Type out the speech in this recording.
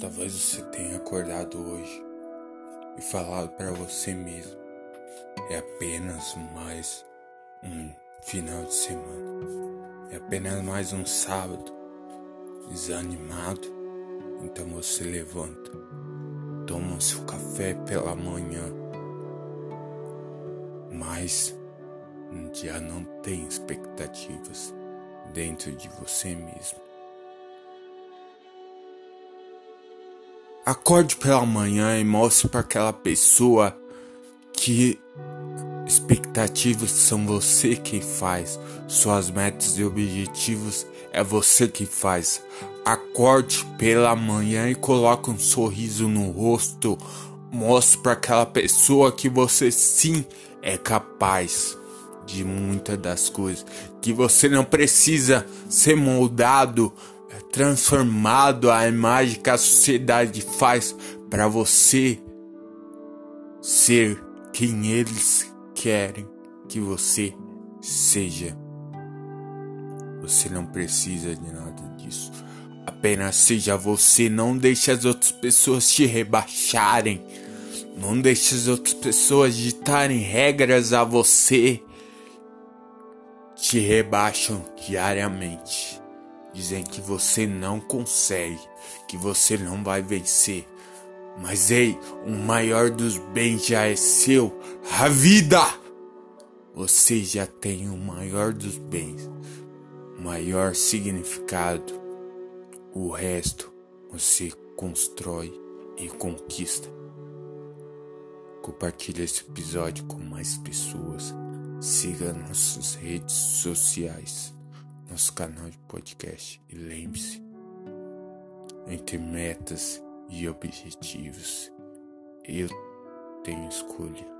Talvez você tenha acordado hoje e falado para você mesmo: é apenas mais um final de semana, é apenas mais um sábado. Desanimado, então você levanta, toma seu café pela manhã, mas já não tem expectativas dentro de você mesmo. Acorde pela manhã e mostre para aquela pessoa que expectativas são você quem faz, suas metas e objetivos é você que faz. Acorde pela manhã e coloque um sorriso no rosto. Mostre para aquela pessoa que você sim é capaz de muitas das coisas, que você não precisa ser moldado transformado à imagem que a sociedade faz para você ser quem eles querem que você seja. Você não precisa de nada disso. Apenas seja você, não deixe as outras pessoas te rebaixarem. Não deixe as outras pessoas ditarem regras a você. Te rebaixam diariamente. Dizem que você não consegue, que você não vai vencer. Mas ei, o maior dos bens já é seu, a vida! Você já tem o maior dos bens, o maior significado. O resto você constrói e conquista. Compartilhe esse episódio com mais pessoas. Siga nossas redes sociais nosso canal de podcast. E lembre-se, entre metas e objetivos, eu tenho escolha.